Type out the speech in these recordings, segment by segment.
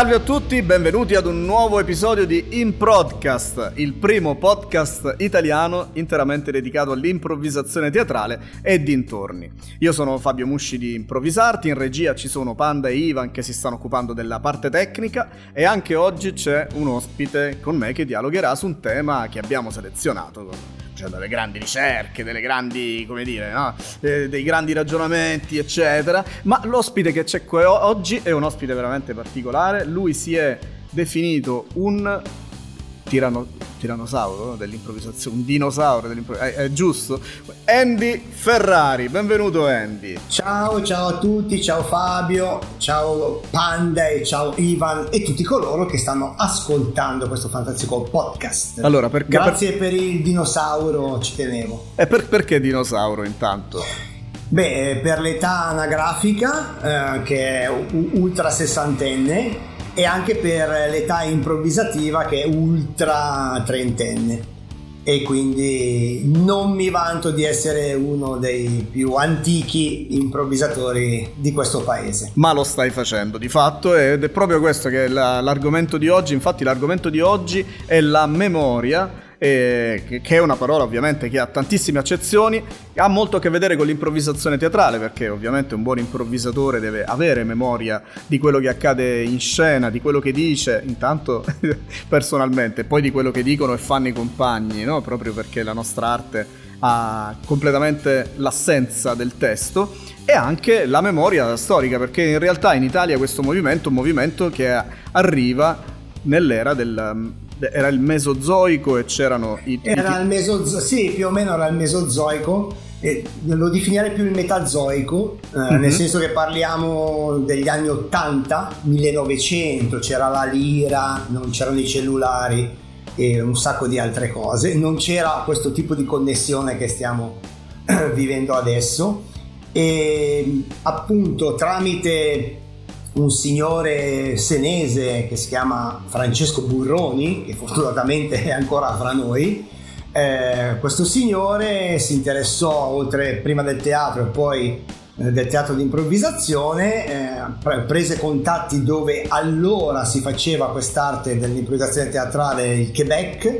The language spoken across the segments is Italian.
Salve a tutti, benvenuti ad un nuovo episodio di In Podcast, il primo podcast italiano interamente dedicato all'improvvisazione teatrale e dintorni. Io sono Fabio Musci di Improvvisarti, in regia ci sono Panda e Ivan che si stanno occupando della parte tecnica e anche oggi c'è un ospite con me che dialogherà su un tema che abbiamo selezionato cioè delle grandi ricerche, delle grandi, come dire, no? eh, dei grandi ragionamenti, eccetera. Ma l'ospite che c'è qui oggi è un ospite veramente particolare. Lui si è definito un tirano, tirannosauro dell'improvvisazione, un dinosauro dell'improvvisazione, è, è, giusto? Andy Ferrari, benvenuto Andy. Ciao, ciao a tutti, ciao Fabio, ciao Panda e ciao Ivan e tutti coloro che stanno ascoltando questo fantastico podcast. Allora, perché, Grazie per... per il dinosauro, ci tenevo. E per, perché dinosauro intanto? Beh, per l'età anagrafica, eh, che è ultra sessantenne, e anche per l'età improvvisativa che è ultra trentenne e quindi non mi vanto di essere uno dei più antichi improvvisatori di questo paese. Ma lo stai facendo di fatto ed è proprio questo che è l'argomento di oggi, infatti l'argomento di oggi è la memoria eh, che è una parola ovviamente che ha tantissime accezioni, ha molto a che vedere con l'improvvisazione teatrale, perché ovviamente un buon improvvisatore deve avere memoria di quello che accade in scena, di quello che dice, intanto personalmente, poi di quello che dicono e fanno i compagni, no? proprio perché la nostra arte ha completamente l'assenza del testo e anche la memoria storica, perché in realtà in Italia questo movimento è un movimento che arriva nell'era del era il Mesozoico e c'erano i... Era il Mesozoico, sì, più o meno era il Mesozoico, e lo definirei più il Metazoico, eh, mm-hmm. nel senso che parliamo degli anni 80, 1900, c'era la lira, non c'erano i cellulari e un sacco di altre cose, non c'era questo tipo di connessione che stiamo vivendo adesso e appunto tramite un signore senese che si chiama Francesco Burroni, che fortunatamente è ancora fra noi. Eh, questo signore si interessò oltre prima del teatro e poi eh, del teatro di improvvisazione, eh, prese contatti dove allora si faceva quest'arte dell'improvvisazione teatrale il Quebec,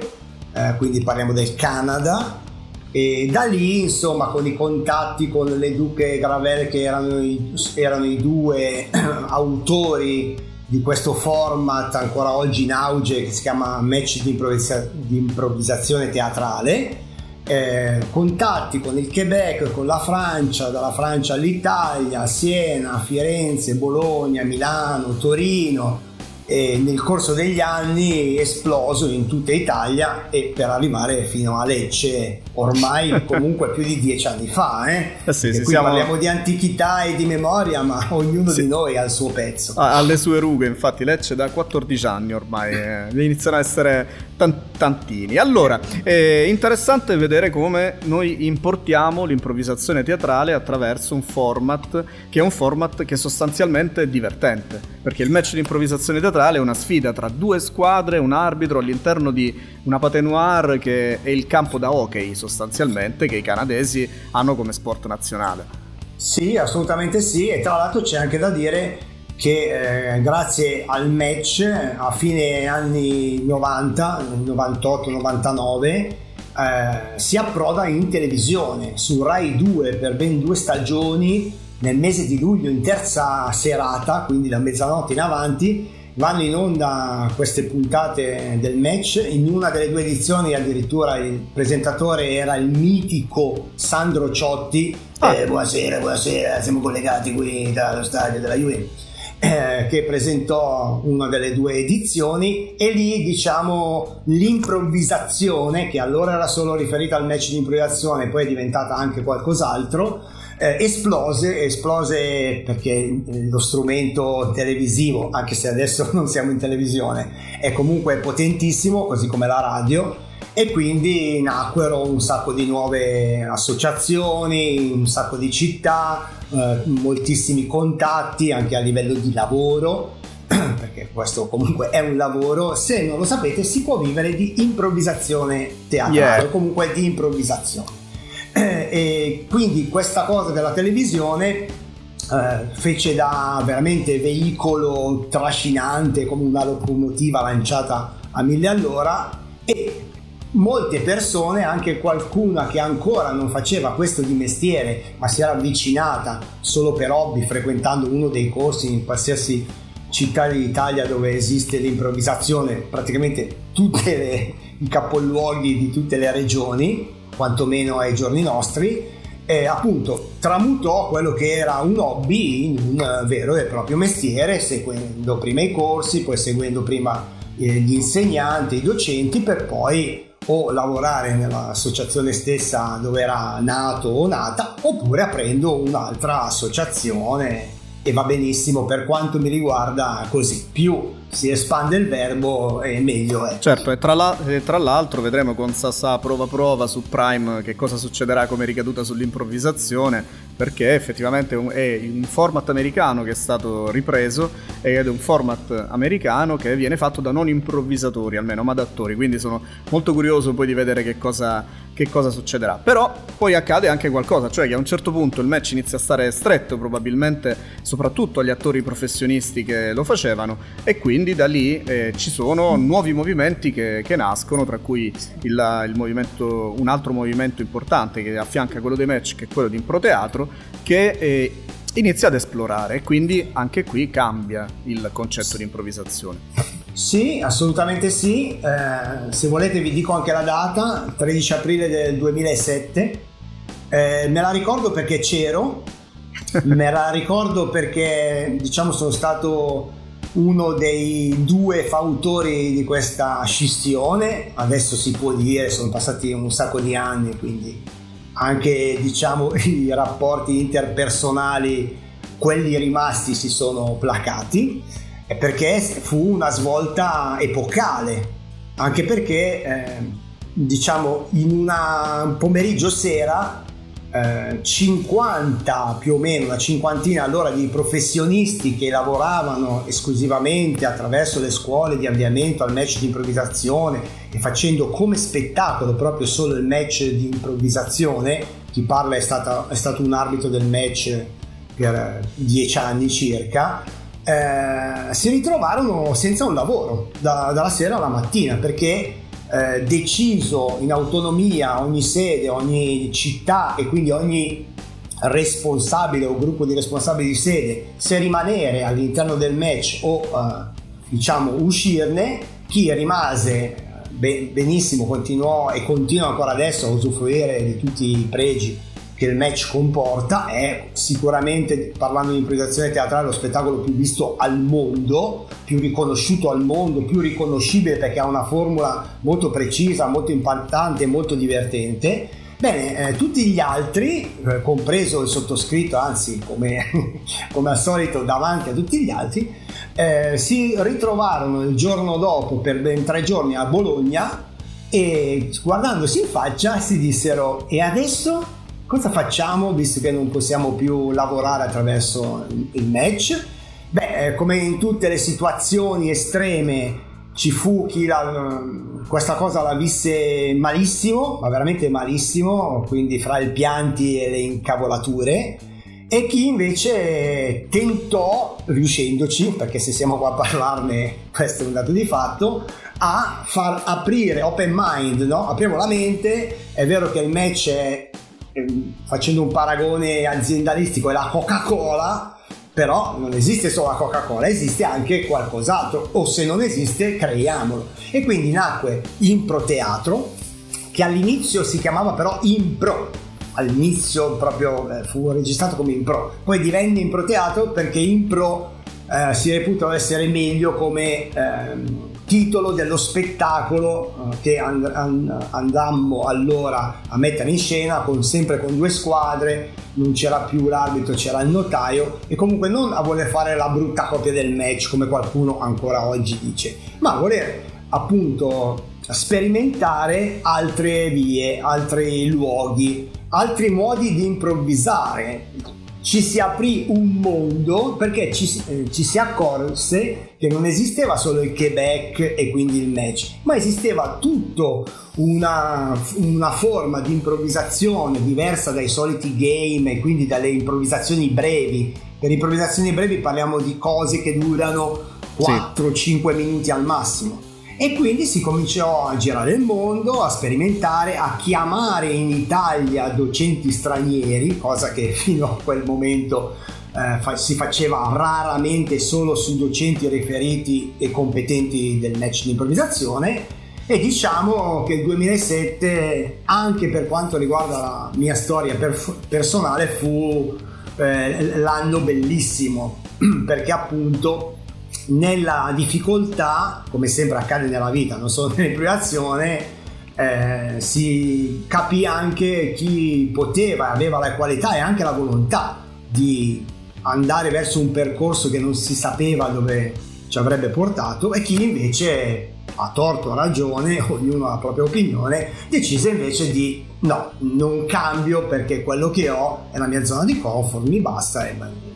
eh, quindi parliamo del Canada, e da lì, insomma, con i contatti con le Duche Gravel, che erano i, erano i due autori di questo format ancora oggi in auge che si chiama match di, improvvisa- di improvvisazione teatrale. Eh, contatti con il Quebec, con la Francia, dalla Francia all'Italia, Siena, Firenze, Bologna, Milano, Torino, e nel corso degli anni esploso in tutta Italia e per arrivare fino a Lecce ormai comunque più di dieci anni fa eh? eh sì, sì, qui siamo... parliamo di antichità e di memoria ma ognuno sì. di noi ha il suo pezzo ha, le sue rughe infatti Lecce da 14 anni ormai eh, iniziano a essere tantini allora è interessante vedere come noi importiamo l'improvvisazione teatrale attraverso un format che è un format che sostanzialmente è divertente perché il match di improvvisazione teatrale è una sfida tra due squadre, un arbitro all'interno di una patenoire che è il campo da hockey sostanzialmente che i canadesi hanno come sport nazionale. Sì, assolutamente sì e tra l'altro c'è anche da dire che eh, grazie al match a fine anni 90, 98-99 eh, si approda in televisione su Rai 2 per ben due stagioni nel mese di luglio in terza serata, quindi da mezzanotte in avanti, vanno in onda queste puntate del match. In una delle due edizioni addirittura il presentatore era il mitico Sandro Ciotti. Ah. Eh, buonasera, buonasera, siamo collegati qui dallo stadio della Juve. Eh, che presentò una delle due edizioni e lì diciamo l'improvvisazione che allora era solo riferita al match di improvvisazione poi è diventata anche qualcos'altro eh, esplose, esplose perché lo strumento televisivo, anche se adesso non siamo in televisione, è comunque potentissimo, così come la radio, e quindi nacquero un sacco di nuove associazioni, un sacco di città, eh, moltissimi contatti anche a livello di lavoro perché questo comunque è un lavoro, se non lo sapete si può vivere di improvvisazione teatrale yeah. o comunque di improvvisazione. E quindi questa cosa della televisione eh, fece da veramente veicolo trascinante come una locomotiva lanciata a mille all'ora e molte persone, anche qualcuna che ancora non faceva questo di mestiere ma si era avvicinata solo per hobby frequentando uno dei corsi in qualsiasi città d'Italia dove esiste l'improvvisazione, praticamente tutti i capoluoghi di tutte le regioni, quantomeno ai giorni nostri, e appunto tramutò quello che era un hobby in un vero e proprio mestiere, seguendo prima i corsi, poi seguendo prima eh, gli insegnanti, i docenti, per poi o lavorare nell'associazione stessa dove era nato o nata, oppure aprendo un'altra associazione. E va benissimo per quanto mi riguarda così. Più si espande il verbo e meglio è. Certo, e tra, la, e tra, l'altro vedremo con Sasà prova prova su Prime che cosa succederà come ricaduta sull'improvvisazione, perché effettivamente è un format americano che è stato ripreso ed è un format americano che viene fatto da non improvvisatori, almeno ma da attori, quindi sono molto curioso poi di vedere che cosa, che cosa succederà. Però poi accade anche qualcosa, cioè che a un certo punto il match inizia a stare stretto, probabilmente soprattutto agli attori professionisti che lo facevano, e quindi quindi da lì eh, ci sono nuovi movimenti che, che nascono, tra cui il, il un altro movimento importante che affianca quello dei match, che è quello di improteatro, che eh, inizia ad esplorare e quindi anche qui cambia il concetto di improvvisazione. Sì, assolutamente sì. Eh, se volete vi dico anche la data, 13 aprile del 2007. Eh, me la ricordo perché c'ero, me la ricordo perché diciamo sono stato uno dei due fautori di questa scissione, adesso si può dire, sono passati un sacco di anni, quindi anche diciamo i rapporti interpersonali, quelli rimasti si sono placati, perché fu una svolta epocale, anche perché eh, diciamo in un pomeriggio sera 50 eh, più o meno, una cinquantina allora di professionisti che lavoravano esclusivamente attraverso le scuole di avviamento al match di improvvisazione e facendo come spettacolo proprio solo il match di improvvisazione. Chi parla è, stata, è stato un arbitro del match per dieci anni circa. Eh, si ritrovarono senza un lavoro da, dalla sera alla mattina perché eh, deciso in autonomia ogni sede, ogni città e quindi ogni responsabile o gruppo di responsabili di sede se rimanere all'interno del match o eh, diciamo uscirne chi rimase benissimo continuò e continua ancora adesso a usufruire di tutti i pregi che il match comporta è sicuramente, parlando di improvvisazione teatrale, lo spettacolo più visto al mondo, più riconosciuto al mondo, più riconoscibile perché ha una formula molto precisa, molto impattante molto divertente. Bene, eh, tutti gli altri, eh, compreso il sottoscritto, anzi come, come, al solito davanti a tutti gli altri, eh, si ritrovarono il giorno dopo per ben tre giorni a Bologna e guardandosi in faccia si dissero e adesso Cosa facciamo visto che non possiamo più lavorare attraverso il match? Beh, eh, come in tutte le situazioni estreme ci fu chi la, questa cosa la visse malissimo, ma veramente malissimo, quindi fra i pianti e le incavolature, e chi invece tentò, riuscendoci, perché se siamo qua a parlarne questo è un dato di fatto, a far aprire open mind, no? apriamo la mente, è vero che il match è facendo un paragone aziendalistico, è la Coca-Cola, però non esiste solo la Coca-Cola, esiste anche qualcos'altro, o se non esiste, creiamolo. E quindi nacque Impro Teatro, che all'inizio si chiamava però Impro, all'inizio proprio eh, fu registrato come Impro, poi divenne Impro Teatro perché Impro eh, si reputa essere meglio come... Eh, titolo dello spettacolo eh, che and- and- andammo allora a mettere in scena con, sempre con due squadre non c'era più l'arbitro c'era il notaio e comunque non a voler fare la brutta copia del match come qualcuno ancora oggi dice ma a voler appunto sperimentare altre vie altri luoghi altri modi di improvvisare ci si aprì un mondo perché ci, eh, ci, si accorse che non esisteva solo il Quebec e quindi il match, ma esisteva tutta una, una, forma di improvvisazione diversa dai soliti game e quindi dalle improvvisazioni brevi per improvvisazioni brevi parliamo di cose che durano 4-5 sì. minuti al massimo. E quindi si cominciò a girare il mondo, a sperimentare, a chiamare in Italia docenti stranieri, cosa che fino a quel momento eh, fa- si faceva raramente solo su docenti riferiti e competenti del match di improvvisazione. E diciamo che il 2007, anche per quanto riguarda la mia storia per- personale, fu eh, l'anno bellissimo, perché appunto nella difficoltà, come sempre accade nella vita, non solo nell'improvvisazione, eh, si capì anche chi poteva, aveva la qualità e anche la volontà di andare verso un percorso che non si sapeva dove ci avrebbe portato e chi invece a torto o ragione, ognuno ha la propria opinione, decise invece di no, non cambio perché quello che ho è la mia zona di comfort, mi basta e, e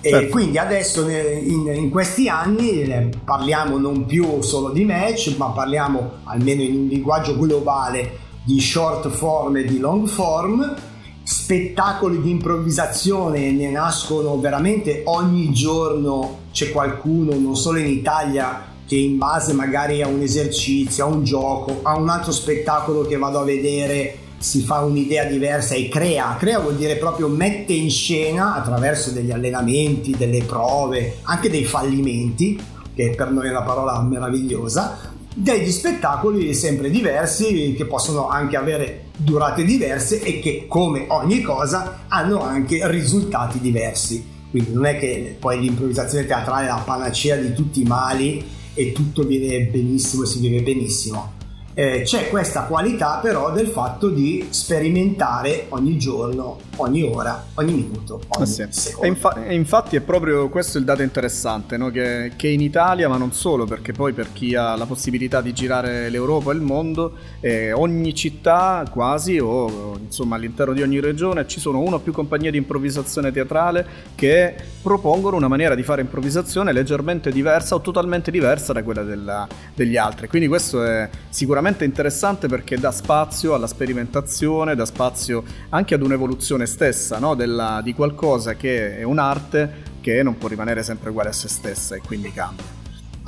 certo. quindi adesso in, in, questi anni parliamo non più solo di match, ma parliamo almeno in un linguaggio globale di short form e di long form. Spettacoli di improvvisazione ne nascono veramente ogni giorno, c'è qualcuno, non solo in Italia, che in base magari a un esercizio, a un gioco, a un altro spettacolo che vado a vedere si fa un'idea diversa e crea. Crea vuol dire proprio mette in scena attraverso degli allenamenti, delle prove, anche dei fallimenti, che per noi è una parola meravigliosa, degli spettacoli sempre diversi che possono anche avere durate diverse e che come ogni cosa hanno anche risultati diversi. Quindi non è che poi l'improvvisazione teatrale è la panacea di tutti i mali e tutto viene benissimo e si vive benissimo eh, c'è questa qualità però del fatto di sperimentare ogni giorno, ogni ora, ogni minuto, ogni ah, sì. secondo. E, infa- e, infatti è proprio questo il dato interessante, no? che, che, in Italia, ma non solo, perché poi per chi ha la possibilità di girare l'Europa e il mondo, eh, ogni città quasi o insomma all'interno di ogni regione ci sono una o più compagnie di improvvisazione teatrale che propongono una maniera di fare improvvisazione leggermente diversa o totalmente diversa da quella della, degli altri. Quindi questo è sicuramente interessante perché dà spazio alla sperimentazione, dà spazio anche ad un'evoluzione stessa no? Della, di qualcosa che è un'arte che non può rimanere sempre uguale a se stessa e quindi cambia.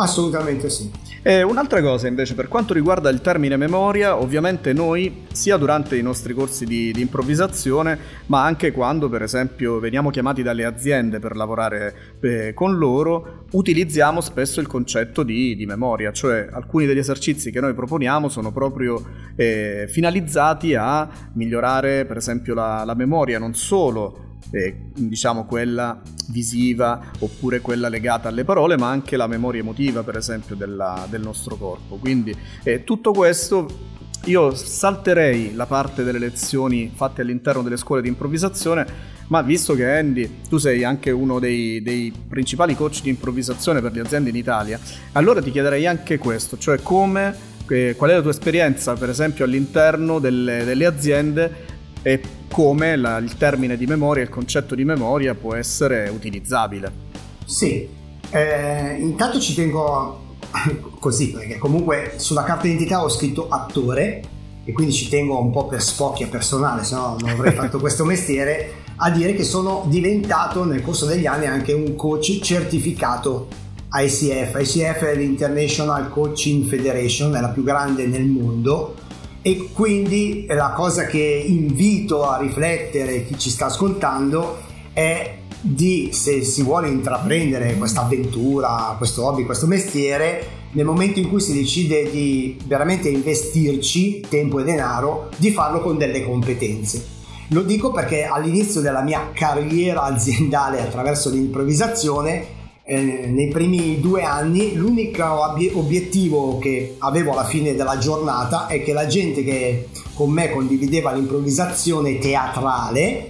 Assolutamente sì. E un'altra cosa invece per quanto riguarda il termine memoria, ovviamente noi sia durante i nostri corsi di, di, improvvisazione, ma anche quando per esempio veniamo chiamati dalle aziende per lavorare eh, con loro, utilizziamo spesso il concetto di, di, memoria, cioè alcuni degli esercizi che noi proponiamo sono proprio eh, finalizzati a migliorare per esempio la, la memoria non solo eh, diciamo quella visiva oppure quella legata alle parole, ma anche la memoria emotiva, per esempio, della, del nostro corpo. Quindi eh, tutto questo io salterei la parte delle lezioni fatte all'interno delle scuole di improvvisazione, ma visto che Andy, tu sei anche uno dei, dei, principali coach di improvvisazione per le aziende in Italia, allora ti chiederei anche questo, cioè come, eh, qual è la tua esperienza per esempio all'interno delle, delle aziende e come la, il termine di memoria, il concetto di memoria può essere utilizzabile. Sì, eh, intanto ci tengo così, perché comunque sulla carta d'identità ho scritto attore e quindi ci tengo un po' per spocchia personale, se no non avrei fatto questo mestiere, a dire che sono diventato nel corso degli anni anche un coach certificato ICF. ICF è l'International Coaching Federation, è la più grande nel mondo e quindi la cosa che invito a riflettere chi ci sta ascoltando è di se si vuole intraprendere questa avventura, questo hobby, questo mestiere, nel momento in cui si decide di veramente investirci tempo e denaro, di farlo con delle competenze. Lo dico perché all'inizio della mia carriera aziendale attraverso l'improvvisazione eh, nei primi due anni l'unico obiettivo che avevo alla fine della giornata è che la gente che con me condivideva l'improvvisazione teatrale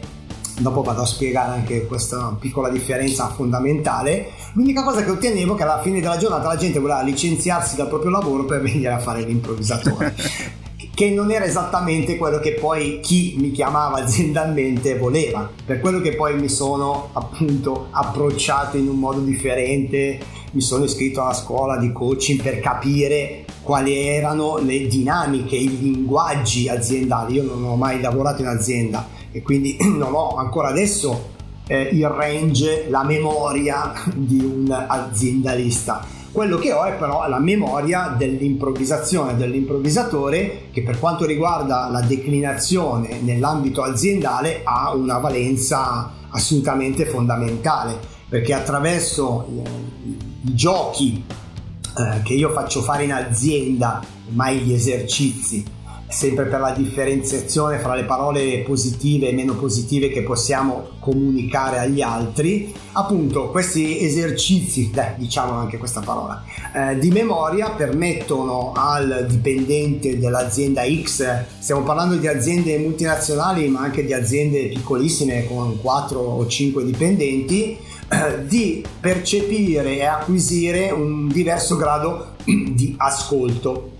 dopo vado a spiegare anche questa piccola differenza fondamentale l'unica cosa che ottenevo è che alla fine della giornata la gente voleva licenziarsi dal proprio lavoro per venire a fare l'improvvisatore che non era esattamente quello che poi chi mi chiamava aziendalmente voleva. Per quello che poi mi sono appunto approcciato in un modo differente, mi sono iscritto alla scuola di coaching per capire quali erano le dinamiche, i linguaggi aziendali. Io non ho mai lavorato in azienda e quindi non ho ancora adesso eh, il range, la memoria di un aziendalista. Quello che ho è però la memoria dell'improvvisazione, dell'improvvisatore che per quanto riguarda la declinazione nell'ambito aziendale ha una valenza assolutamente fondamentale perché attraverso i giochi eh, che io faccio fare in azienda, mai gli esercizi, sempre per la differenziazione fra le parole positive e meno positive che possiamo comunicare agli altri, appunto questi esercizi, beh, diciamo anche questa parola, eh, di memoria permettono al dipendente dell'azienda X, stiamo parlando di aziende multinazionali ma anche di aziende piccolissime con 4 o 5 dipendenti, eh, di percepire e acquisire un diverso grado di ascolto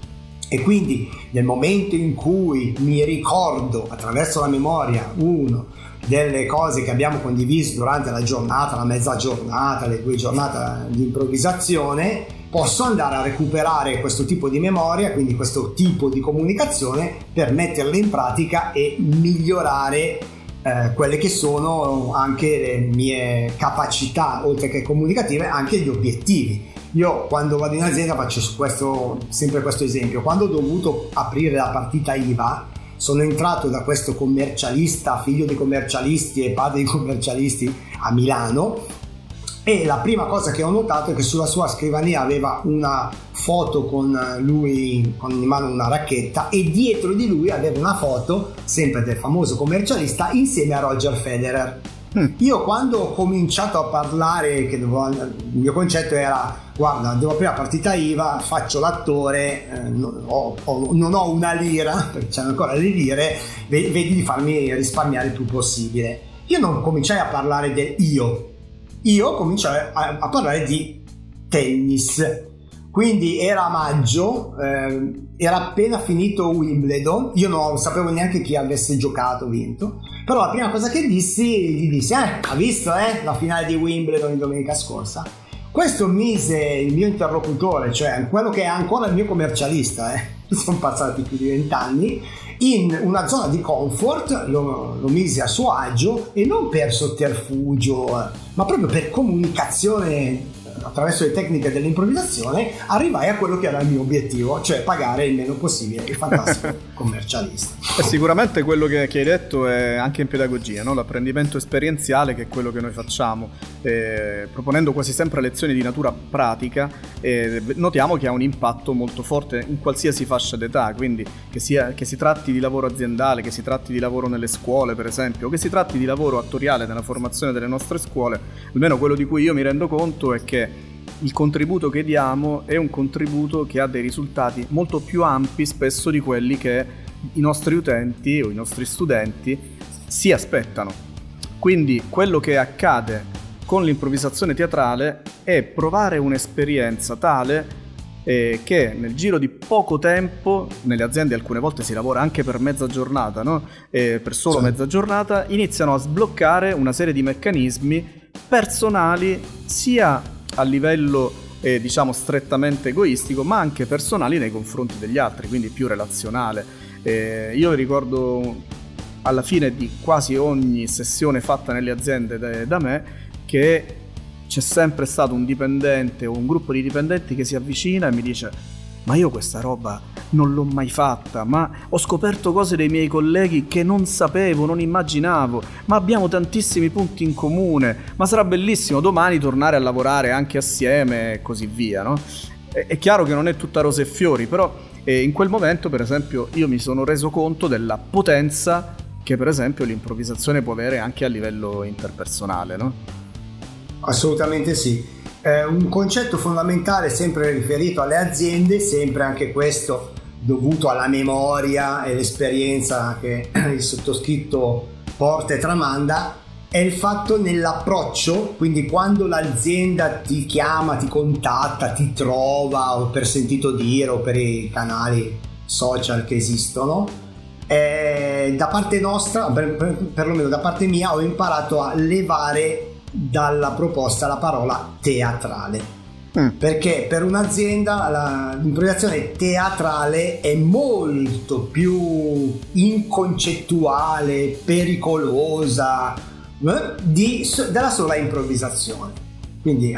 e quindi nel momento in cui mi ricordo attraverso la memoria uno delle cose che abbiamo condiviso durante la giornata, la mezza giornata, le due giornate di improvvisazione, posso andare a recuperare questo tipo di memoria, quindi questo tipo di comunicazione per metterla in pratica e migliorare eh, quelle che sono anche le mie capacità, oltre che comunicative, anche gli obiettivi. Io quando vado in azienda faccio questo, sempre questo esempio. Quando ho dovuto aprire la partita IVA, sono entrato da questo commercialista, figlio di commercialisti e padre di commercialisti a Milano e la prima cosa che ho notato è che sulla sua scrivania aveva una foto con lui con in mano una racchetta e dietro di lui aveva una foto sempre del famoso commercialista insieme a Roger Federer. Io quando ho cominciato a parlare, che dovevo, il mio concetto era guarda, devo aprire la partita IVA, faccio l'attore, eh, non, ho, ho, non, ho, una lira, perché c'è ancora le lire, vedi di farmi risparmiare il più possibile. Io non cominciai a parlare del io, io cominciai a, a parlare di tennis. Quindi era maggio, eh, era appena finito Wimbledon, io non sapevo neanche chi avesse giocato, vinto però la prima cosa che dissi, gli dissi, eh, ha visto eh, la finale di Wimbledon di domenica scorsa? Questo mise il mio interlocutore, cioè quello che è ancora il mio commercialista, eh, sono passati più di vent'anni, in una zona di comfort, lo, lo mise a suo agio e non per sotterfugio, eh, ma proprio per comunicazione attraverso le tecniche dell'improvvisazione arrivai a quello che era il mio obiettivo, cioè pagare il meno possibile il fantastico commercialista. E sicuramente quello che, hai detto è anche in pedagogia, no? l'apprendimento esperienziale che è quello che noi facciamo, eh, proponendo quasi sempre lezioni di natura pratica, eh, notiamo che ha un impatto molto forte in qualsiasi fascia d'età, quindi che, sia, che si tratti di lavoro aziendale, che si tratti di lavoro nelle scuole per esempio, o che si tratti di lavoro attoriale nella formazione delle nostre scuole, almeno quello di cui io mi rendo conto è che il contributo che diamo è un contributo che ha dei risultati molto più ampi spesso di quelli che i nostri utenti o i nostri studenti si aspettano. Quindi quello che accade con l'improvvisazione teatrale è provare un'esperienza tale eh, che nel giro di poco tempo, nelle aziende alcune volte si lavora anche per mezza giornata, no? eh, per solo sì. mezza giornata, iniziano a sbloccare una serie di meccanismi personali sia a livello eh, diciamo strettamente egoistico ma anche personali nei confronti degli altri quindi più relazionale. Eh, io ricordo alla fine di quasi ogni sessione fatta nelle aziende da, da me che c'è sempre stato un dipendente o un gruppo di dipendenti che si avvicina e mi dice ma io questa roba non l'ho mai fatta, ma ho scoperto cose dei miei colleghi che non sapevo, non immaginavo, ma abbiamo tantissimi punti in comune, ma sarà bellissimo domani tornare a lavorare anche assieme e così via, no? È, è chiaro che non è tutta rose e fiori, però eh, in quel momento, per esempio, io mi sono reso conto della potenza che, per esempio, l'improvvisazione può avere anche a livello interpersonale, no? Assolutamente sì eh, un concetto fondamentale sempre riferito alle aziende, sempre anche questo dovuto alla memoria e l'esperienza che il sottoscritto porta e tramanda, è il fatto nell'approccio, quindi quando l'azienda ti chiama, ti contatta, ti trova o per sentito dire o per i canali social che esistono, eh, da parte nostra, per, per, perlomeno da parte mia, ho imparato a levare dalla proposta la parola teatrale. Mm. Perché per un'azienda la, l'improvvisazione teatrale è molto più inconcettuale, pericolosa, eh, di, della sola improvvisazione. Quindi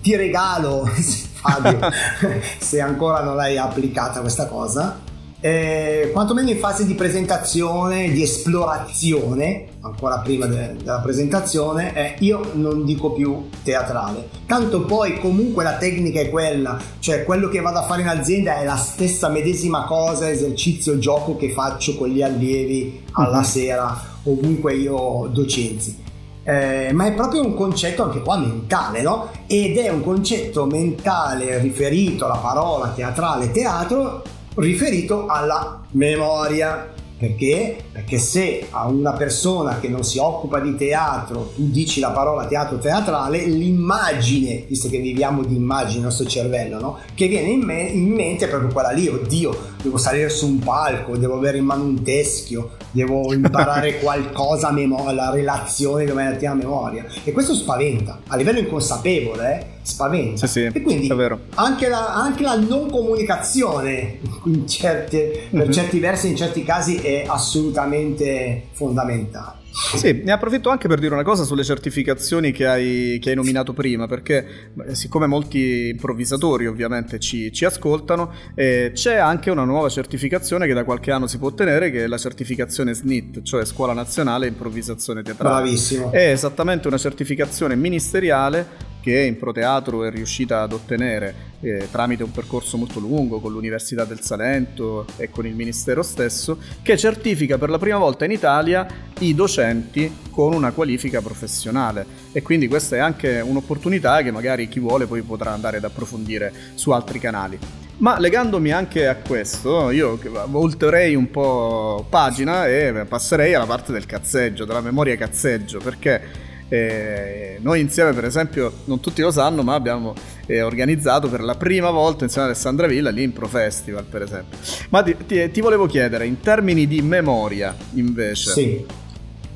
ti regalo, Fabio, se ancora non l'hai applicata questa cosa, eh, quantomeno in fase di presentazione, di esplorazione, ancora prima de- della presentazione, eh, io non dico più teatrale. Tanto poi comunque la tecnica è quella, cioè quello che vado a fare in azienda è la stessa medesima cosa, esercizio, gioco che faccio con gli allievi alla mhm. sera, ovunque io docenzi. Eh, ma è proprio un concetto anche qua mentale, no? Ed è un concetto mentale riferito alla parola teatrale teatro riferito alla memoria. Perché? Perché se a una persona che non si occupa di teatro tu dici la parola teatro teatrale, l'immagine, visto che viviamo di immagini nel nostro cervello, no? che viene in, me- in mente è proprio quella lì, oddio, devo salire su un palco, devo avere in mano un teschio, devo imparare qualcosa a memoria, la relazione dove è la memoria. E questo spaventa, a livello inconsapevole, eh? spaventa. Sì, sì, e quindi anche la, anche la, non comunicazione certe, per mm-hmm. certi versi, in certi casi, è assolutamente fondamentale. Sì, ne approfitto anche per dire una cosa sulle certificazioni che hai, che hai nominato prima, perché siccome molti improvvisatori ovviamente ci, ci ascoltano, eh, c'è anche una nuova certificazione che da qualche anno si può ottenere, che è la certificazione SNIT, cioè Scuola Nazionale Improvvisazione Teatrale. Bravissimo. È esattamente una certificazione ministeriale che Improteatro è riuscita ad ottenere eh, tramite un percorso molto lungo con l'Università del Salento e con il Ministero stesso, che certifica per la prima volta in Italia i docenti con una qualifica professionale e quindi questa è anche un'opportunità che magari chi vuole poi potrà andare ad approfondire su altri canali. Ma legandomi anche a questo, io volterei un po' pagina e passerei alla parte del cazzeggio, della memoria cazzeggio, perché eh, noi insieme, per esempio, non tutti lo sanno, ma abbiamo eh, organizzato per la prima volta insieme a Alessandra Villa l'Impro Festival, per esempio. Ma ti, ti, ti volevo chiedere, in termini di memoria, invece, sì.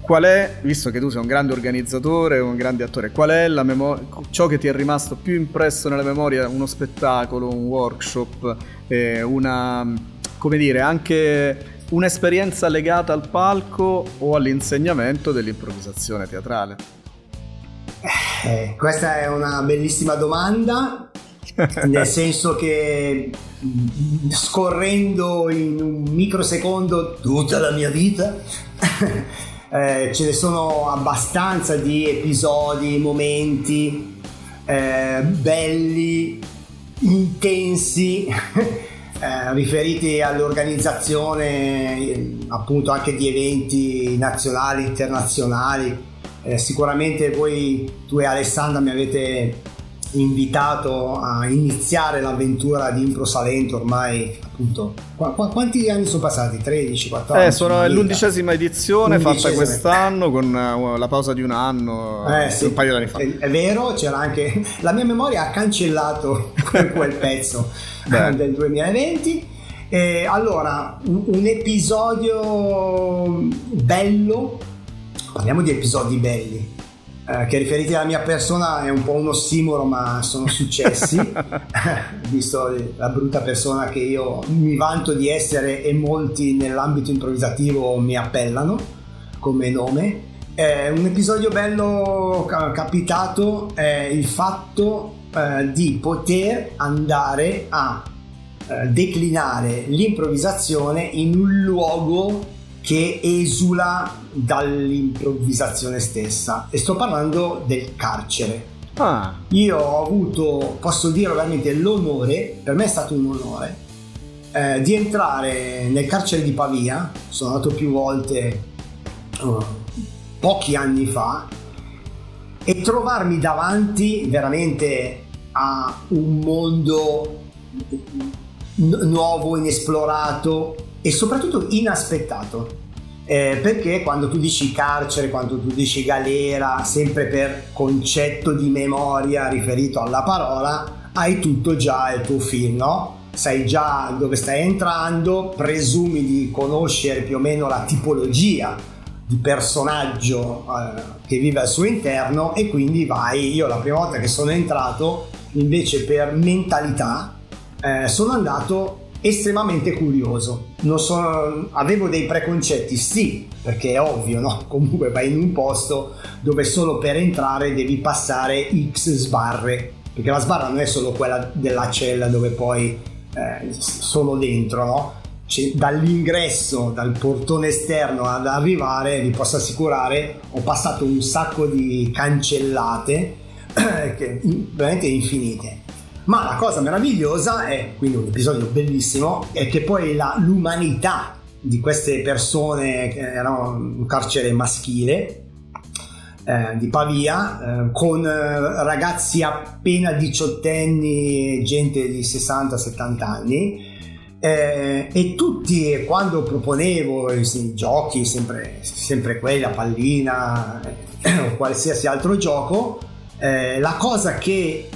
qual è, visto che tu sei un grande organizzatore, un grande attore, qual è memo- ciò che ti è rimasto più impresso nella memoria? Uno spettacolo, un workshop, eh, una, come dire, anche un'esperienza legata al palco o all'insegnamento dell'improvvisazione teatrale? Eh, questa è una bellissima domanda, nel senso che mm, scorrendo in un microsecondo tutta la mia vita, eh, ce ne sono abbastanza di episodi, momenti eh, belli, intensi. Eh, riferiti all'organizzazione appunto anche di eventi nazionali, internazionali, eh, sicuramente voi, tu e Alessandra, mi avete invitato a iniziare l'avventura di Impro Salento ormai appunto qu- qu- quanti anni sono passati? 13, 14? Eh, sono l'undicesima edizione l'undicesima. fatta quest'anno con uh, la pausa di un anno eh, sì. un paio di anni fa è, è, vero, c'era anche la mia memoria ha cancellato quel pezzo del 2020 eh, allora un, un episodio bello parliamo di episodi belli. Eh, che riferiti alla mia persona è un po' uno ossimoro, ma sono successi, visto la brutta persona che io mi vanto di essere e molti nell'ambito improvvisativo mi appellano come nome. Eh, un episodio bello capitato è il fatto eh, di poter andare a eh, declinare l'improvvisazione in un luogo che esula dall'improvvisazione stessa e sto parlando del carcere. Ah. Io ho avuto, posso dire veramente l'onore, per me è stato un onore, eh, di entrare nel carcere di Pavia, sono andato più volte uh, pochi anni fa, e trovarmi davanti veramente a un mondo nuovo, inesplorato, e soprattutto inaspettato. Eh, perché quando tu dici carcere, quando tu dici galera, sempre per concetto di memoria riferito alla parola, hai tutto già il tuo film, no? Sai già dove stai entrando, presumi di conoscere più o meno la tipologia di personaggio eh, che vive al suo interno e quindi vai, io la prima volta che sono entrato invece per mentalità eh, sono andato estremamente curioso. Sono, avevo dei preconcetti, sì, perché è ovvio, no? Comunque vai in un posto dove solo per entrare devi passare X sbarre, perché la sbarra non è solo quella della cella dove poi eh, sono dentro, no? Cioè, dall'ingresso, dal portone esterno ad arrivare, vi posso assicurare, ho passato un sacco di cancellate, che, veramente infinite ma la cosa meravigliosa è, quindi un episodio bellissimo, è che poi la, l'umanità di queste persone, che erano un carcere maschile, eh, di Pavia eh, con eh, ragazzi appena diciottenni, gente di 60-70 anni eh, e tutti quando proponevo i, i giochi, sempre, sempre la pallina eh, o qualsiasi altro gioco, eh, la cosa che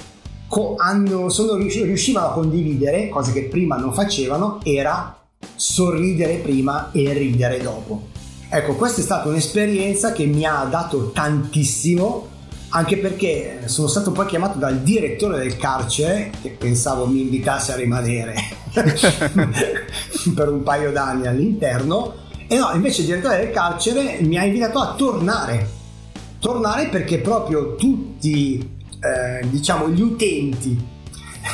hanno, sono, riuscivano a condividere, cosa che prima non facevano, era sorridere prima e ridere dopo. Ecco, questa è stata un'esperienza che mi ha dato tantissimo, anche perché sono stato poi chiamato dal direttore del carcere, che pensavo mi invitasse a rimanere per un paio d'anni all'interno, e no, invece il direttore del carcere mi ha invitato a tornare. Tornare perché proprio tutti eh, diciamo gli utenti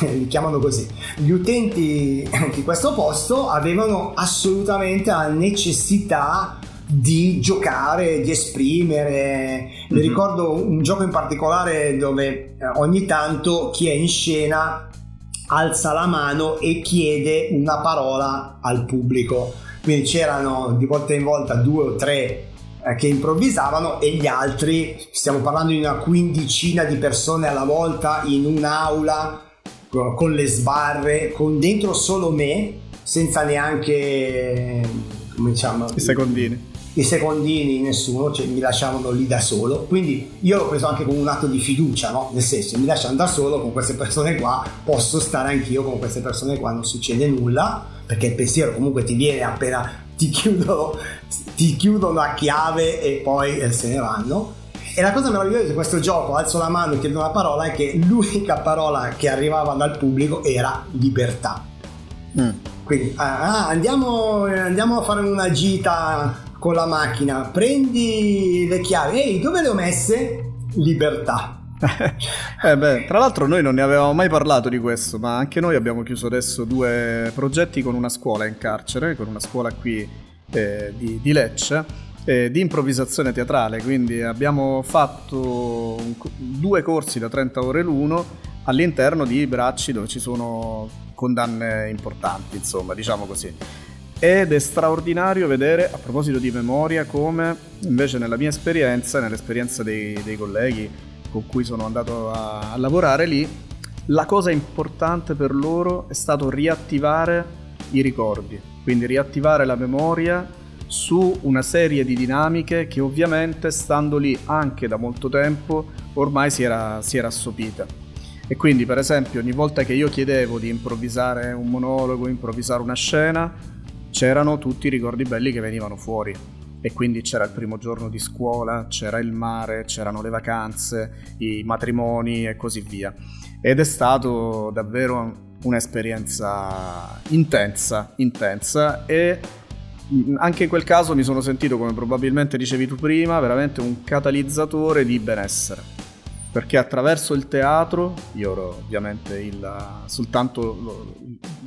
li chiamano così gli utenti di questo posto avevano assolutamente la necessità di giocare, di esprimere. Mm-hmm. Mi ricordo un gioco in particolare dove eh, ogni tanto chi è in scena alza la mano e chiede una parola al pubblico. Quindi c'erano di volta in volta due o tre eh, che improvvisavano e gli altri, stiamo parlando di una quindicina di persone alla volta in un'aula con le sbarre, con dentro solo me, senza neanche come diciamo, i secondini. I secondini, nessuno, cioè mi lasciavano lì da solo. Quindi io l'ho preso anche come un atto di fiducia, no? Nel senso, mi lasciano da solo con queste persone qua, posso stare anch'io con queste persone qua, non succede nulla, perché il pensiero comunque ti viene appena ti chiudono, ti chiudono a chiave e poi eh, se ne vanno. E la cosa meravigliosa di questo gioco, alzo la mano e chiedo una parola, è che l'unica parola che arrivava dal pubblico era libertà. Mm. Quindi ah, ah andiamo, andiamo a fare una gita con la macchina, prendi le chiavi, ehi dove le ho messe? Libertà. eh beh, tra l'altro noi non ne avevamo mai parlato di questo, ma anche noi abbiamo chiuso adesso due progetti con una scuola in carcere, con una scuola qui eh, di, di, Lecce, eh, di improvvisazione teatrale, quindi abbiamo fatto un, due corsi da 30 ore l'uno all'interno di bracci dove ci sono condanne importanti, insomma, diciamo così. Ed è straordinario vedere, a proposito di memoria, come invece nella mia esperienza, nell'esperienza dei, dei colleghi, con cui sono andato a, a lavorare lì, la cosa importante per loro è stato riattivare i ricordi, quindi riattivare la memoria su una serie di dinamiche che ovviamente stando lì anche da molto tempo ormai si era, si era assopita. E quindi per esempio ogni volta che io chiedevo di improvvisare un monologo, improvvisare una scena, c'erano tutti i ricordi belli che venivano fuori e quindi c'era il primo giorno di scuola, c'era il mare, c'erano le vacanze, i matrimoni e così via. Ed è stato davvero un'esperienza intensa, intensa e anche in quel caso mi sono sentito, come probabilmente dicevi tu prima, veramente un catalizzatore di benessere. Perché attraverso il teatro, io ero ovviamente il, soltanto lo,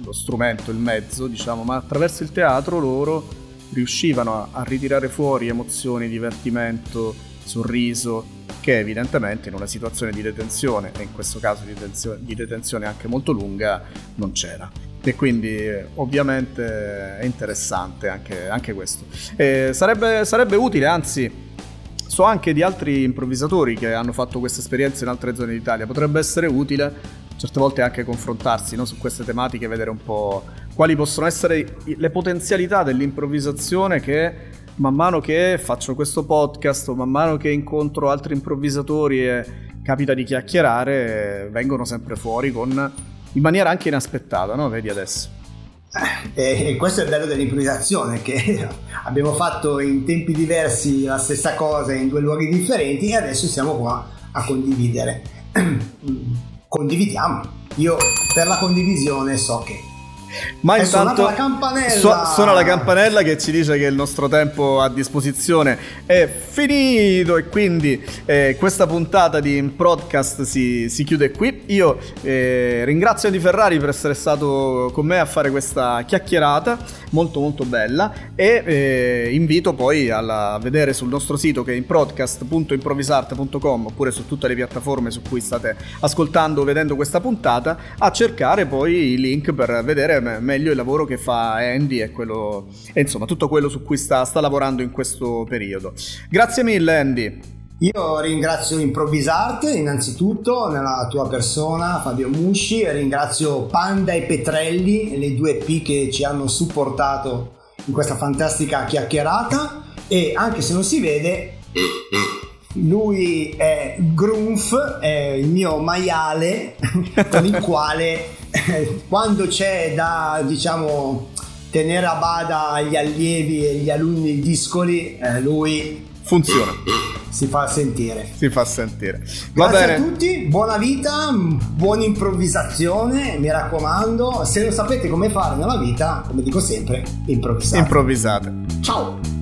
lo strumento, il mezzo, diciamo, ma attraverso il teatro loro riuscivano a, a ritirare fuori emozioni, divertimento, sorriso, che evidentemente in una situazione di detenzione, e in questo caso di, detenzione, di detenzione anche molto lunga, non c'era. E quindi ovviamente è interessante anche, anche questo. Sarebbe, sarebbe utile, anzi so anche di altri improvvisatori che hanno fatto questa esperienza in altre zone d'Italia, potrebbe essere utile certe volte anche confrontarsi no, su queste tematiche, vedere un po' quali possono essere le potenzialità dell'improvvisazione che man mano che faccio questo podcast man mano che incontro altri improvvisatori e capita di chiacchierare, vengono sempre fuori con, in maniera anche inaspettata, no? Vedi adesso. Eh, e questo è il bello dell'improvvisazione, che abbiamo fatto in tempi diversi la stessa cosa in due luoghi differenti e adesso siamo qua a condividere. condividiamo. Io per la condivisione so che Ma è intanto la campanella. Su- suona la campanella che ci dice che il nostro tempo a disposizione è finito e quindi eh, questa puntata di podcast si, si chiude qui. Io eh, ringrazio Di Ferrari per essere stato con me a fare questa chiacchierata molto molto bella e eh, invito poi a vedere sul nostro sito che è in podcast.improvisarte.com oppure su tutte le piattaforme su cui state ascoltando o vedendo questa puntata a cercare poi i link per vedere meglio il lavoro che fa Andy e, quello, e insomma tutto quello su cui sta, sta lavorando in questo periodo. Grazie mille Andy. Io ringrazio Improvvisarte innanzitutto nella tua persona Fabio Musci, ringrazio Panda e Petrelli, le due P che ci hanno supportato in questa fantastica chiacchierata e anche se non si vede lui è Grunf, è il mio maiale con il quale quando c'è da diciamo tenere a bada gli allievi e gli alunni discoli, eh, lui funziona. Si fa sentire. Si fa sentire. Va Grazie bene. a tutti, buona vita, buona improvvisazione, mi raccomando. Se non sapete come fare nella vita, come dico sempre, improvvisate. Improvvisate. Ciao.